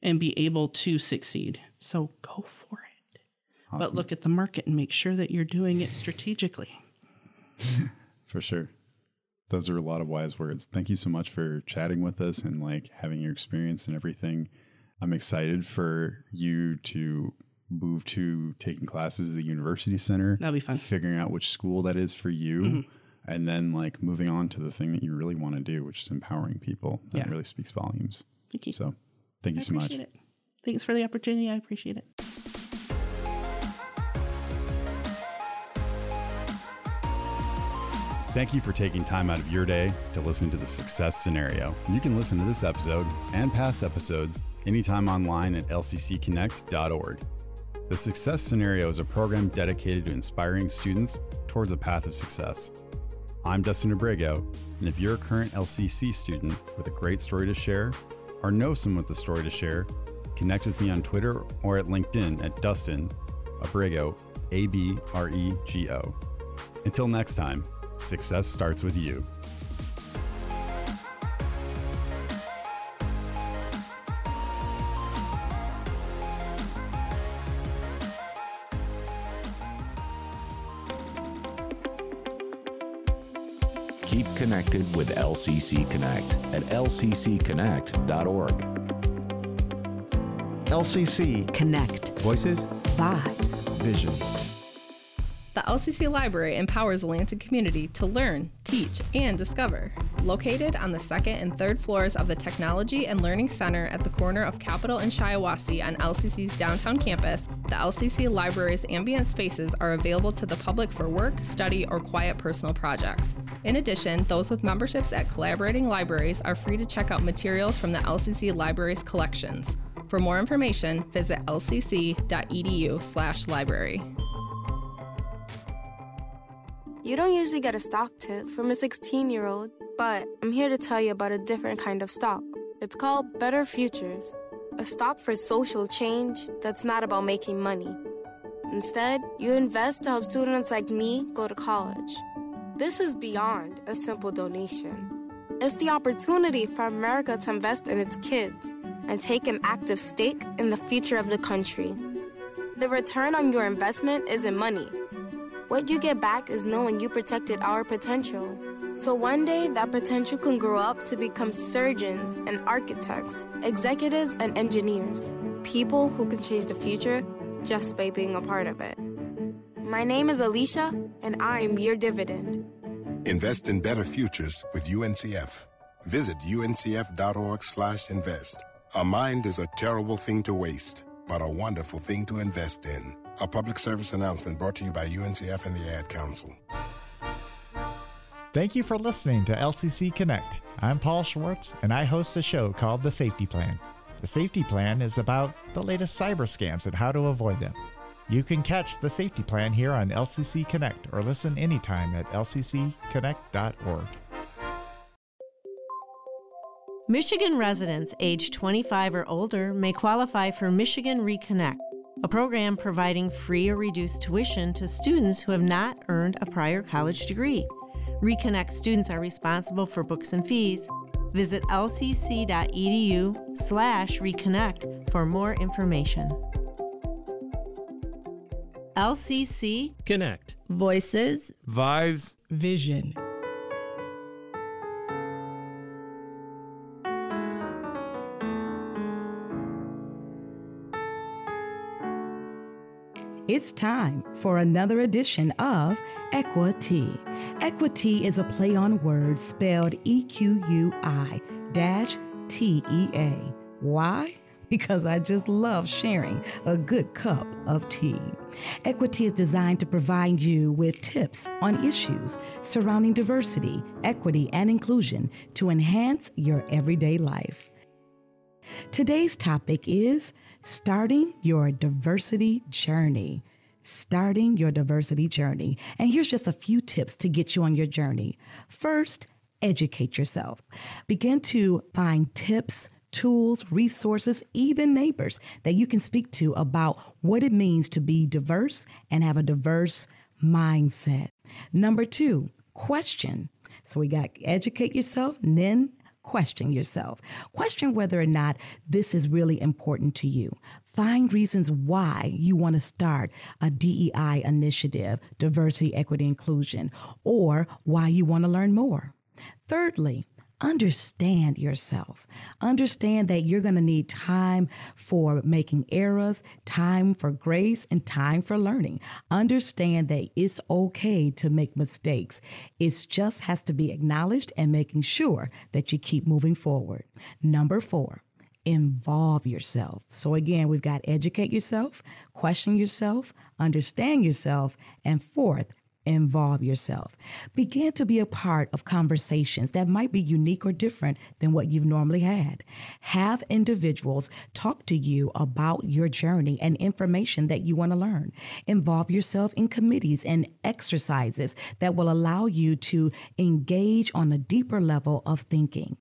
and be able to succeed. So go for it. But look at the market and make sure that you're doing it strategically. For sure. Those are a lot of wise words. Thank you so much for chatting with us and like having your experience and everything. I'm excited for you to move to taking classes at the university center. That'll be fun. Figuring out which school that is for you. Mm-hmm. And then like moving on to the thing that you really want to do, which is empowering people. That Yeah. really speaks volumes. Thank you. So thank you I so much. it. Thanks for the opportunity. I appreciate it. Thank you for taking time out of your day to listen to the Success Scenario. You can listen to this episode and past episodes anytime online at lccconnect.org. The Success Scenario is a program dedicated to inspiring students towards a path of success. I'm Dustin Abrego, and if you're a current LCC student with a great story to share or know someone with a story to share, connect with me on Twitter or at LinkedIn at Dustin Abrego, A B R E G O. Until next time, success starts with you. Connected with LCC Connect at lccconnect.org. LCC Connect. Voices Vibes. Vision. The LCC Library empowers the Lansing community to learn, teach, and discover. Located on the second and third floors of the Technology and Learning Center at the corner of Capitol and Shiawassee on LCC's downtown campus, the LCC Library's ambient spaces are available to the public for work, study, or quiet personal projects. In addition, those with memberships at collaborating libraries are free to check out materials from the LCC Library's collections. For more information, visit lcc.edu/library. You don't usually get a stock tip from a 16 year old, but I'm here to tell you about a different kind of stock. It's called Better Futures, a stock for social change that's not about making money. Instead, you invest to help students like me go to college. This is beyond a simple donation. It's the opportunity for America to invest in its kids and take an active stake in the future of the country. The return on your investment isn't money. What you get back is knowing you protected our potential. So one day, that potential can grow up to become surgeons and architects, executives and engineers, people who can change the future just by being a part of it. My name is Alicia, and I'm your dividend. Invest in better futures with UNCF. Visit uncf.org/invest. A mind is a terrible thing to waste, but a wonderful thing to invest in. A public service announcement brought to you by UNCF and the Ad Council. Thank you for listening to LCC Connect. I'm Paul Schwartz, and I host a show called The Safety Plan. The Safety Plan is about the latest cyber scams and how to avoid them. You can catch The Safety Plan here on LCC Connect or listen anytime at lccconnect.org. Michigan residents age 25 or older may qualify for Michigan Reconnect, a program providing free or reduced tuition to students who have not earned a prior college degree. Reconnect students are responsible for books and fees. Visit lcc.edu slash reconnect for more information. LCC Connect. Voices Vibes. Vision. It's time for another edition of Equi-Tea. Equi-Tea is a play on words spelled E Q U I dash T E A. Why? Because I just love sharing a good cup of tea. Equi-Tea is designed to provide you with tips on issues surrounding diversity, equity, and inclusion to enhance your everyday life. Today's topic is starting your diversity journey. Starting your diversity journey. And here's just a few tips to get you on your journey. First, educate yourself. Begin to find tips, tools, resources, even neighbors that you can speak to about what it means to be diverse and have a diverse mindset. Number two, question. So we got educate yourself, then question yourself. Question whether or not this is really important to you. Find reasons why you want to start a DEI initiative, diversity, equity, inclusion, or why you want to learn more. Thirdly, understand yourself. Understand that you're going to need time for making errors, time for grace, and time for learning. Understand that it's okay to make mistakes. It just has to be acknowledged and making sure that you keep moving forward. Number four, involve yourself. So again, we've got educate yourself, question yourself, understand yourself, and fourth, involve yourself. Begin to be a part of conversations that might be unique or different than what you've normally had. Have individuals talk to you about your journey and information that you want to learn. Involve yourself in committees and exercises that will allow you to engage on a deeper level of thinking.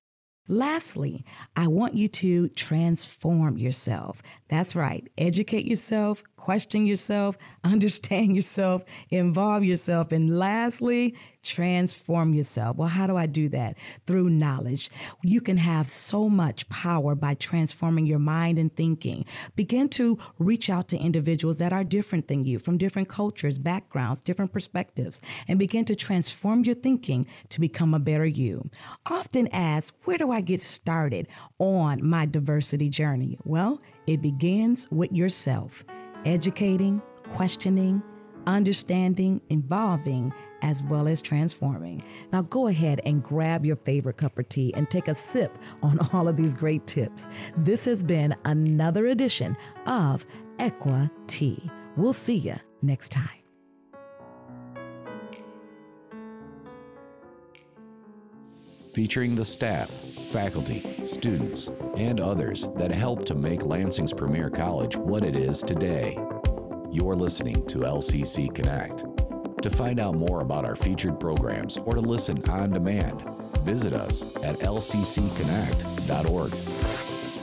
Lastly, I want you to transform yourself. That's right. Educate yourself, question yourself, understand yourself, involve yourself, and lastly, transform yourself. Well, how do I do that? Through knowledge. You can have so much power by transforming your mind and thinking. Begin to reach out to individuals that are different than you, from different cultures, backgrounds, different perspectives, and begin to transform your thinking to become a better you. Often ask, where do I get started on my diversity journey? Well, it begins with yourself, educating, questioning, understanding, involving, as well as transforming. Now go ahead and grab your favorite cup of tea and take a sip on all of these great tips. This has been another edition of Equa Tea. We'll see you next time. Featuring the staff, faculty, students, and others that help to make Lansing's Premier College what it is today. You're listening to LCC Connect. To find out more about our featured programs or to listen on demand, visit us at lccconnect.org.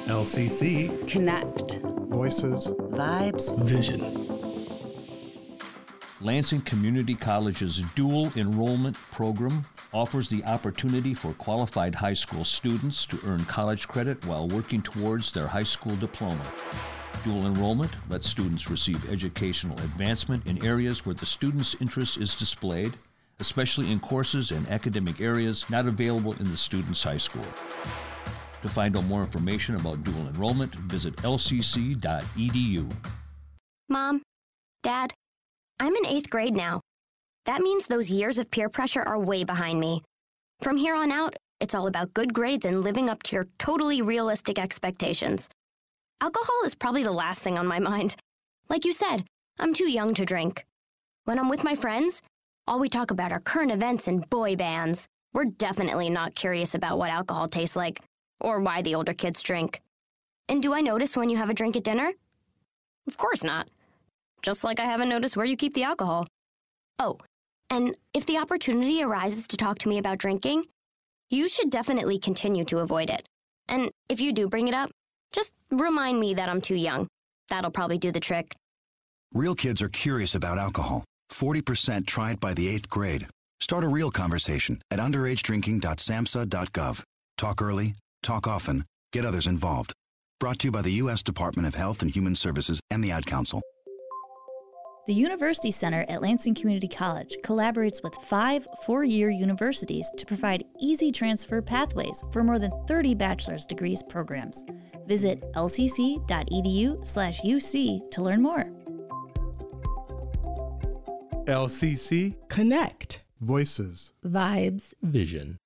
LCC Connect. Voices. Vibes. Vision. Lansing Community College's dual enrollment program offers the opportunity for qualified high school students to earn college credit while working towards their high school diploma. Dual enrollment lets students receive educational advancement in areas where the student's interest is displayed, especially in courses and academic areas not available in the student's high school. To find out more information about dual enrollment, visit lcc.edu. Mom, Dad, I'm in eighth grade now. That means those years of peer pressure are way behind me. From here on out, it's all about good grades and living up to your totally realistic expectations. Alcohol is probably the last thing on my mind. Like you said, I'm too young to drink. When I'm with my friends, all we talk about are current events and boy bands. We're definitely not curious about what alcohol tastes like or why the older kids drink. And do I notice when you have a drink at dinner? Of course not. Just like I haven't noticed where you keep the alcohol. Oh, and if the opportunity arises to talk to me about drinking, you should definitely continue to avoid it. And if you do bring it up, just remind me that I'm too young. That'll probably do the trick. Real kids are curious about alcohol. 40% try it by the eighth grade. Start a real conversation at underagedrinking.samhsa.gov. Talk early, talk often, get others involved. Brought to you by the U.S. Department of Health and Human Services and the Ad Council. The University Center at Lansing Community College collaborates with five four year universities to provide easy transfer pathways for more than 30 bachelor's degrees programs. Visit lcc.edu/slash UC to learn more. LCC Connect. Voices. Vibes. Vision.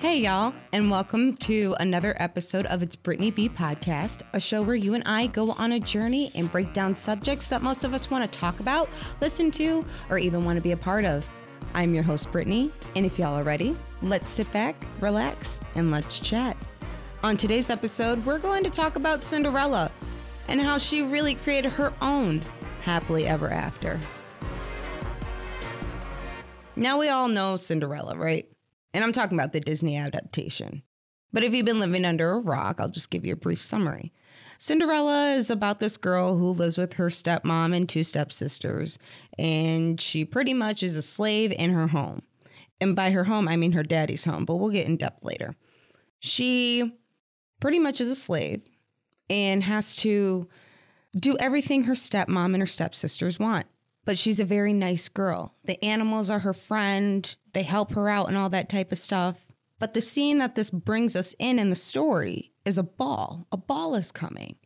Hey, y'all, and welcome to another episode of It's Brittany B Podcast, a show where you and I go on a journey and break down subjects that most of us want to talk about, listen to, or even want to be a part of. I'm your host, Brittany, and if y'all are ready, let's sit back, relax, and let's chat. On today's episode, we're going to talk about Cinderella and how she really created her own happily ever after. Now, we all know Cinderella, right? And I'm talking about the Disney adaptation. But if you've been living under a rock, I'll just give you a brief summary. Cinderella is about this girl who lives with her stepmom and two stepsisters, and she pretty much is a slave in her home. And by her home, I mean her daddy's home, but we'll get in depth later. She pretty much is a slave and has to do everything her stepmom and her stepsisters want. But she's a very nice girl. The animals are her friend, they help her out and all that type of stuff. But the scene that this brings us in in the story is a ball. A ball is coming.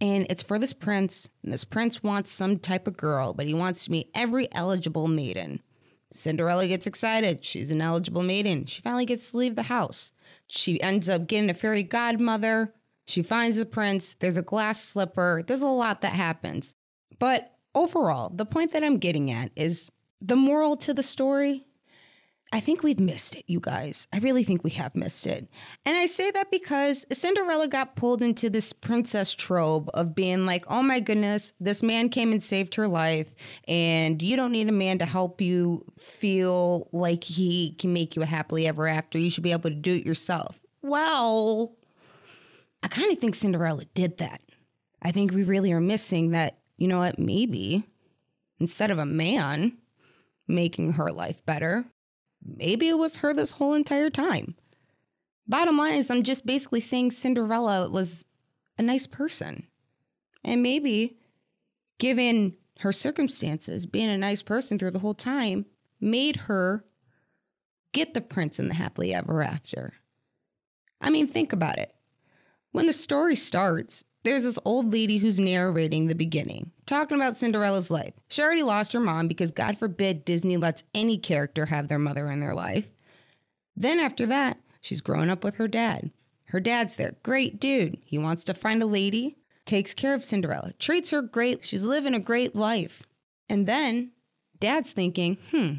And it's for this prince. And this prince wants some type of girl, but he wants to meet every eligible maiden. Cinderella gets excited. She's an eligible maiden. She finally gets to leave the house. She ends up getting a fairy godmother. She finds the prince. There's a glass slipper. There's a lot that happens. But overall, the point that I'm getting at is the moral to the story I think we've missed it, you guys. I really think we have missed it. And I say that because Cinderella got pulled into this princess trope of being like, oh my goodness, this man came and saved her life, and you don't need a man to help you feel like he can make you a happily ever after. You should be able to do it yourself. Well, I kind of think Cinderella did that. I think we really are missing that, you know what, maybe instead of a man making her life better, maybe it was her this whole entire time. Bottom line is, I'm just basically saying Cinderella was a nice person. And maybe, given her circumstances, being a nice person through the whole time made her get the prince and the happily ever after. I mean, think about it. When the story starts, there's this old lady who's narrating the beginning, talking about Cinderella's life. She already lost her mom because, God forbid, Disney lets any character have their mother in their life. Then, after that, she's grown up with her dad. Her dad's there. Great dude. He wants to find a lady, takes care of Cinderella, treats her great. She's living a great life. And then, dad's thinking, hmm,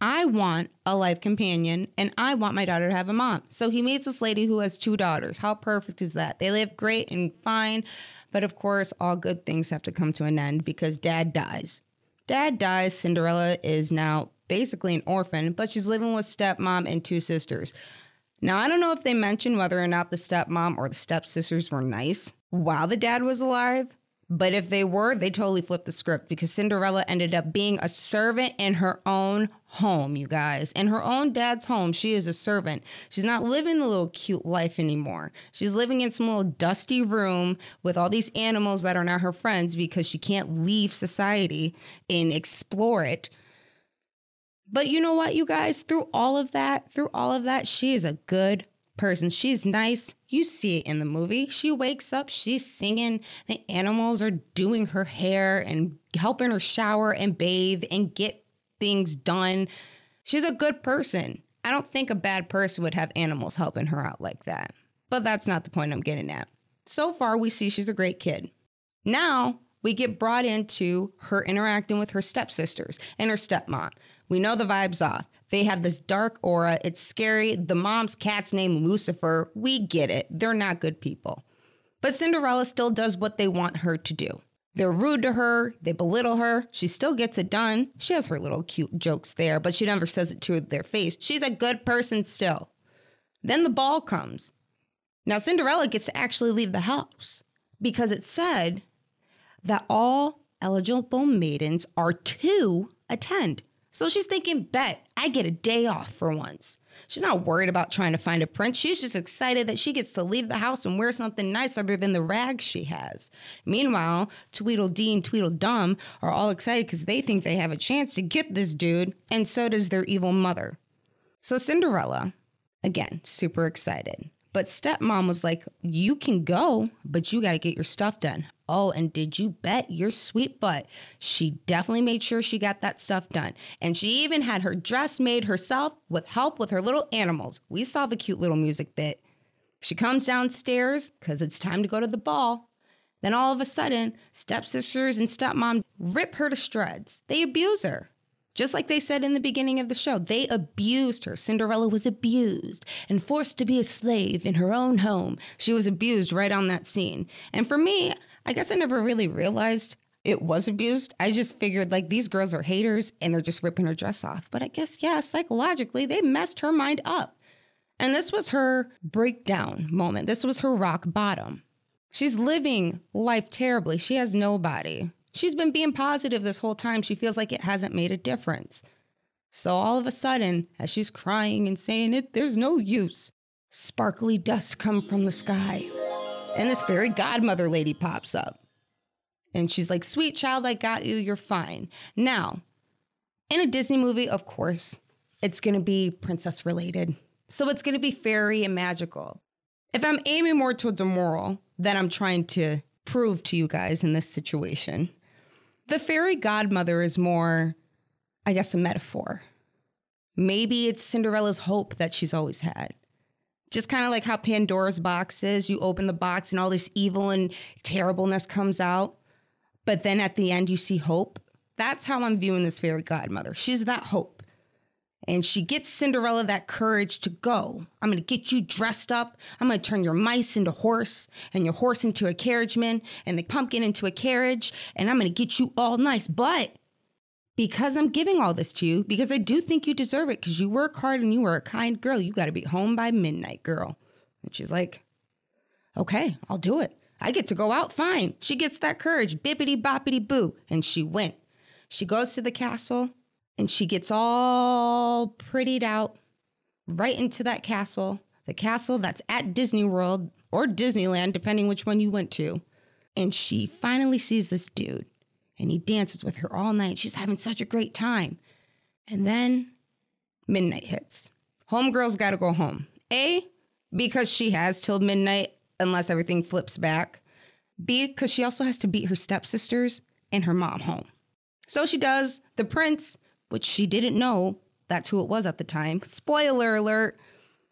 I want a life companion and I want my daughter to have a mom. So he meets this lady who has two daughters. How perfect is that? They live great and fine. But of course, all good things have to come to an end because dad dies. Dad dies. Cinderella is now basically an orphan, but she's living with stepmom and two sisters. Now, I don't know if they mentioned whether or not the stepmom or the stepsisters were nice while the dad was alive, but if they were, they totally flipped the script because Cinderella ended up being a servant in her own home, you guys. In her own dad's home, she is a servant. She's not living the little cute life anymore. She's living in some little dusty room with all these animals that are not her friends because she can't leave society and explore it. But you know what, you guys? Through all of that, through all of that, she is a good person. She's nice. You see it in the movie. She wakes up, she's singing. The animals are doing her hair and helping her shower and bathe and get things done. She's a good person. I don't think a bad person would have animals helping her out like that. But that's not the point I'm getting at. So far, we see she's a great kid. Now, we get brought into her interacting with her stepsisters and her stepmom. We know the vibe's off. They have this dark aura. It's scary. The mom's cat's named Lucifer. We get it. They're not good people. But Cinderella still does what they want her to do. They're rude to her, they belittle her. She still gets it done. She has her little cute jokes there, but she never says it to their face. She's a good person still. Then the ball comes. Now, Cinderella gets to actually leave the house because it said that all eligible maidens are to attend. So she's thinking, bet I get a day off for once. She's not worried about trying to find a prince. She's just excited that she gets to leave the house and wear something nice other than the rags she has. Meanwhile, Tweedledee and Tweedledum are all excited because they think they have a chance to get this dude, and so does their evil mother. So Cinderella, again, super excited. But stepmom was like, You can go, but you got to get your stuff done. Oh, and did you bet your sweet butt? She definitely made sure she got that stuff done. And she even had her dress made herself with help with her little animals. We saw the cute little music bit. She comes downstairs because it's time to go to the ball. Then all of a sudden, stepsisters and stepmom rip her to shreds. They abuse her. Just like they said in the beginning of the show, they abused her. Cinderella was abused and forced to be a slave in her own home. She was abused right on that scene. And for me, I guess I never really realized it was abused. I just figured like these girls are haters and they're just ripping her dress off. But I guess, yeah, psychologically, they messed her mind up. And this was her breakdown moment. This was her rock bottom. She's living life terribly. She has nobody. She's been being positive this whole time. She feels like it hasn't made a difference. So all of a sudden, as she's crying and saying it, there's no use, sparkly dust come from the sky. And this fairy godmother lady pops up. And she's like, Sweet child, I got you. You're fine. Now, in a Disney movie, of course, it's going to be princess related. So it's going to be fairy and magical. If I'm aiming more towards the moral that I'm trying to prove to you guys in this situation, the fairy godmother is more, I guess, a metaphor. Maybe it's Cinderella's hope that she's always had. Just kind of like how Pandora's box is you open the box and all this evil and terribleness comes out. But then at the end, you see hope. That's how I'm viewing this fairy godmother. She's that hope. And she gets Cinderella that courage to go. I'm gonna get you dressed up. I'm gonna turn your mice into horse and your horse into a carriageman and the pumpkin into a carriage. And I'm gonna get you all nice. But because I'm giving all this to you, because I do think you deserve it, because you work hard and you are a kind girl, you gotta be home by midnight, girl. And she's like, okay, I'll do it. I get to go out fine. She gets that courage, bippity boppity boo. And she went. She goes to the castle and she gets all prettied out right into that castle, the castle that's at Disney World or Disneyland, depending which one you went to. And she finally sees this dude and he dances with her all night. She's having such a great time. And then midnight hits. Homegirl's got to go home. A, because she has till midnight unless everything flips back. B, because she also has to beat her stepsisters and her mom home. So she does. The prince, which she didn't know that's who it was at the time. Spoiler alert.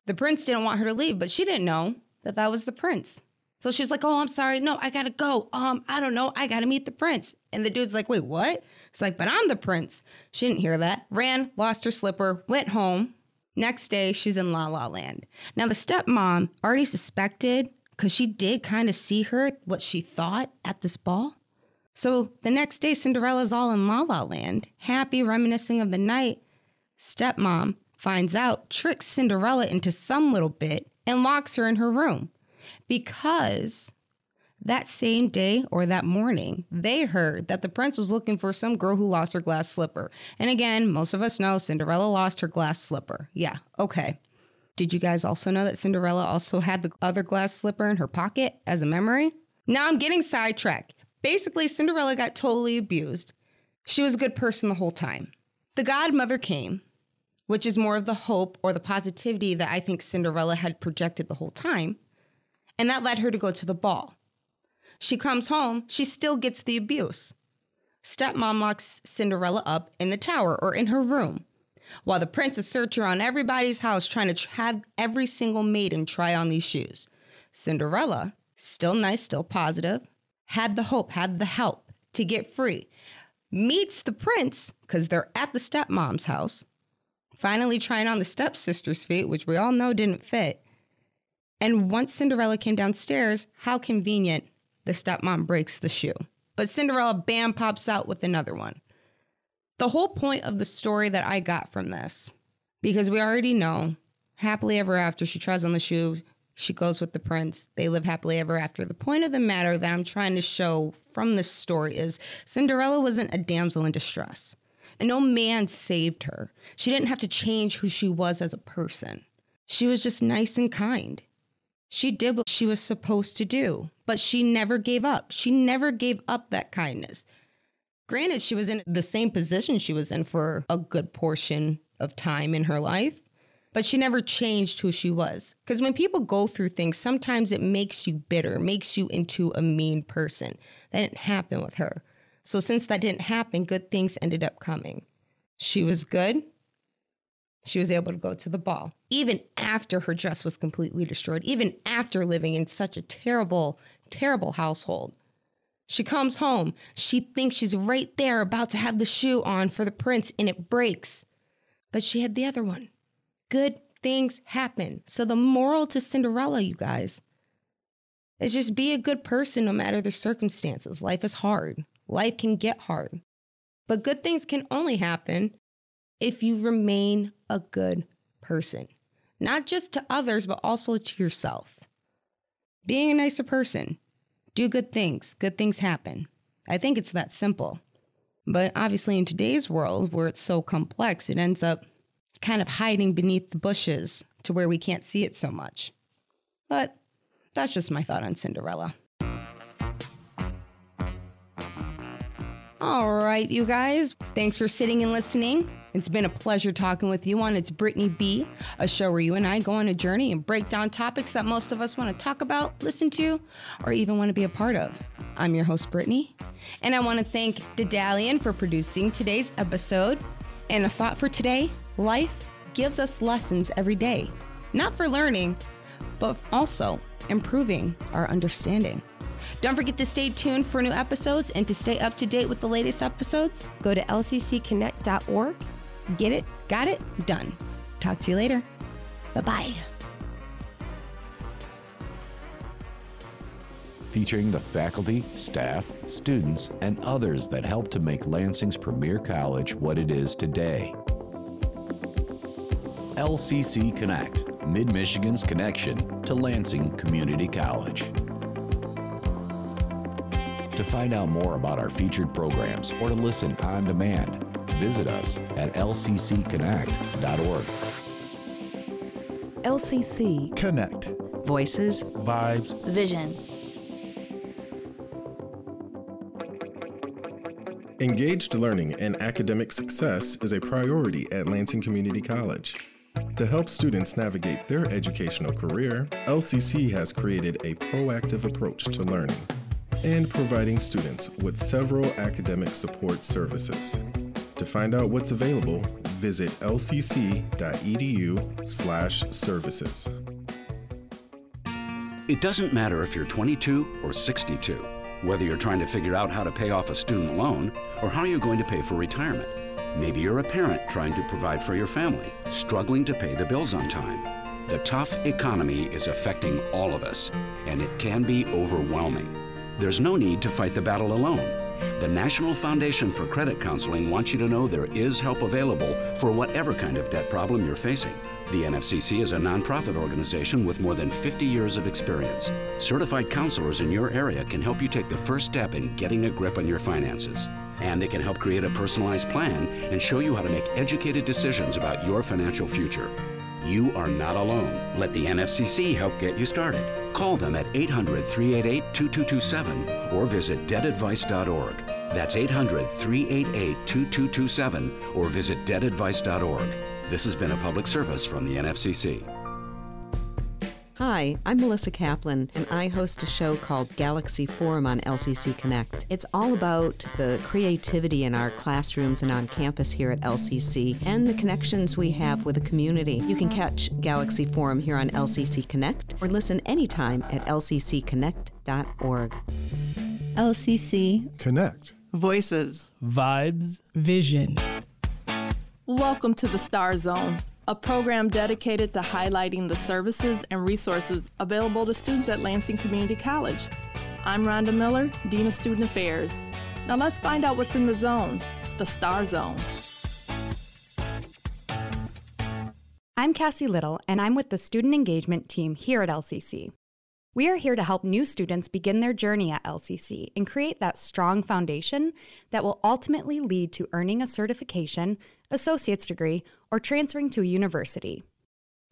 The prince didn't want her to leave, but she didn't know that that was the prince. So she's like, "Oh, I'm sorry. No, I got to go. Um, I don't know. I got to meet the prince." And the dude's like, "Wait, what?" It's like, "But I'm the prince." She didn't hear that. Ran, lost her slipper, went home. Next day, she's in La La Land. Now the stepmom already suspected because she did kind of see her what she thought at this ball. So the next day, Cinderella's all in La La Land, happy, reminiscing of the night. Stepmom finds out, tricks Cinderella into some little bit, and locks her in her room because that same day or that morning, they heard that the prince was looking for some girl who lost her glass slipper. And again, most of us know Cinderella lost her glass slipper. Yeah, okay. Did you guys also know that Cinderella also had the other glass slipper in her pocket as a memory? Now I'm getting sidetracked. Basically, Cinderella got totally abused. She was a good person the whole time. The godmother came, which is more of the hope or the positivity that I think Cinderella had projected the whole time. And that led her to go to the ball. She comes home, she still gets the abuse. Stepmom locks Cinderella up in the tower or in her room, while the prince is searching around everybody's house trying to have every single maiden try on these shoes. Cinderella, still nice, still positive, had the hope, had the help to get free. Meets the prince because they're at the stepmom's house, finally trying on the stepsister's feet, which we all know didn't fit. And once Cinderella came downstairs, how convenient the stepmom breaks the shoe. But Cinderella, bam, pops out with another one. The whole point of the story that I got from this, because we already know happily ever after, she tries on the shoe, she goes with the prince, they live happily ever after. The point of the matter that I'm trying to show from this story is Cinderella wasn't a damsel in distress, and no man saved her. She didn't have to change who she was as a person. She was just nice and kind. She did what she was supposed to do, but she never gave up. She never gave up that kindness. Granted, she was in the same position she was in for a good portion of time in her life, but she never changed who she was. Because when people go through things, sometimes it makes you bitter, makes you into a mean person. That didn't happen with her. So, since that didn't happen, good things ended up coming. She was good she was able to go to the ball, even after her dress was completely destroyed, even after living in such a terrible, terrible household. She comes home. She thinks she's right there about to have the shoe on for the prince, and it breaks. But she had the other one. Good things happen. So, the moral to Cinderella, you guys, is just be a good person no matter the circumstances. Life is hard, life can get hard. But good things can only happen if you remain a good person. not just to others, but also to yourself. Being a nicer person, do good things, good things happen. I think it's that simple. But obviously, in today's world where it's so complex, it ends up kind of hiding beneath the bushes to where we can't see it so much. But that's just my thought on Cinderella. All right, you guys. Thanks for sitting and listening. It's been a pleasure talking with you on It's Brittany B, a show where you and I go on a journey and break down topics that most of us want to talk about, listen to, or even want to be a part of. I'm your host, Brittany, and I want to thank Dedalian for producing today's episode. And a thought for today life gives us lessons every day, not for learning, but also improving our understanding. Don't forget to stay tuned for new episodes and to stay up to date with the latest episodes, go to lccconnect.org. Get it, got it, done. Talk to you later. Bye bye. Featuring the faculty, staff, students, and others that help to make Lansing's premier college what it is today. LCC Connect, Mid Michigan's connection to Lansing Community College. To find out more about our featured programs or to listen on demand, visit us at lccconnect.org. LCC Connect. Voices, Vibes, Vision. Engaged learning and academic success is a priority at Lansing Community College. To help students navigate their educational career, LCC has created a proactive approach to learning and providing students with several academic support services. To find out what's available, visit lcc.edu/services. It doesn't matter if you're 22 or 62, whether you're trying to figure out how to pay off a student loan or how you're going to pay for retirement. Maybe you're a parent trying to provide for your family, struggling to pay the bills on time. The tough economy is affecting all of us, and it can be overwhelming. There's no need to fight the battle alone. The National Foundation for Credit Counseling wants you to know there is help available for whatever kind of debt problem you're facing. The NFCC is a nonprofit organization with more than 50 years of experience. Certified counselors in your area can help you take the first step in getting a grip on your finances. And they can help create a personalized plan and show you how to make educated decisions about your financial future. You are not alone. Let the NFCC help get you started. Call them at 800 388 2227 or visit debtadvice.org. That's 800 388 2227 or visit debtadvice.org. This has been a public service from the NFCC. Hi, I'm Melissa Kaplan, and I host a show called Galaxy Forum on LCC Connect. It's all about the creativity in our classrooms and on campus here at LCC and the connections we have with the community. You can catch Galaxy Forum here on LCC Connect or listen anytime at lccconnect.org. LCC Connect. Voices, Vibes, Vision. Welcome to the Star Zone, a program dedicated to highlighting the services and resources available to students at Lansing Community College. I'm Rhonda Miller, Dean of Student Affairs. Now let's find out what's in the zone, the Star Zone. I'm Cassie Little, and I'm with the Student Engagement Team here at LCC. We are here to help new students begin their journey at LCC and create that strong foundation that will ultimately lead to earning a certification, associate's degree, or transferring to a university.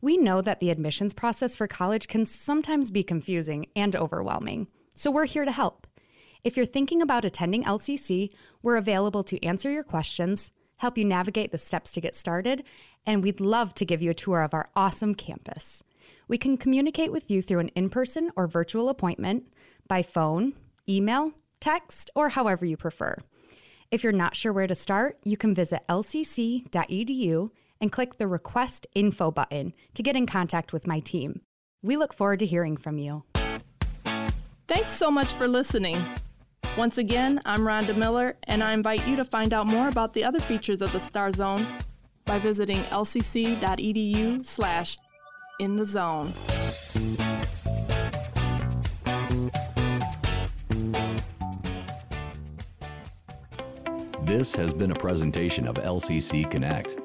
We know that the admissions process for college can sometimes be confusing and overwhelming, so we're here to help. If you're thinking about attending LCC, we're available to answer your questions, help you navigate the steps to get started, and we'd love to give you a tour of our awesome campus. We can communicate with you through an in person or virtual appointment, by phone, email, text, or however you prefer. If you're not sure where to start, you can visit lcc.edu and click the Request Info button to get in contact with my team. We look forward to hearing from you. Thanks so much for listening. Once again, I'm Rhonda Miller, and I invite you to find out more about the other features of the Star Zone by visiting lcc.edu slash in the zone. This has been a presentation of LCC Connect,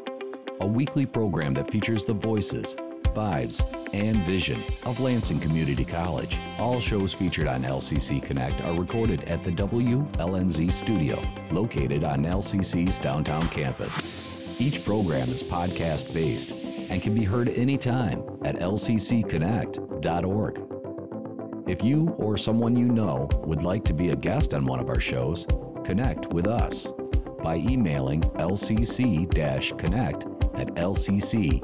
a weekly program that features the voices, vibes, and vision of Lansing Community College. All shows featured on LCC Connect are recorded at the WLNZ studio, located on LCC's downtown campus. Each program is podcast based and can be heard anytime at lccconnect.org. If you or someone you know would like to be a guest on one of our shows, connect with us by emailing lcc-connect at lcc.edu.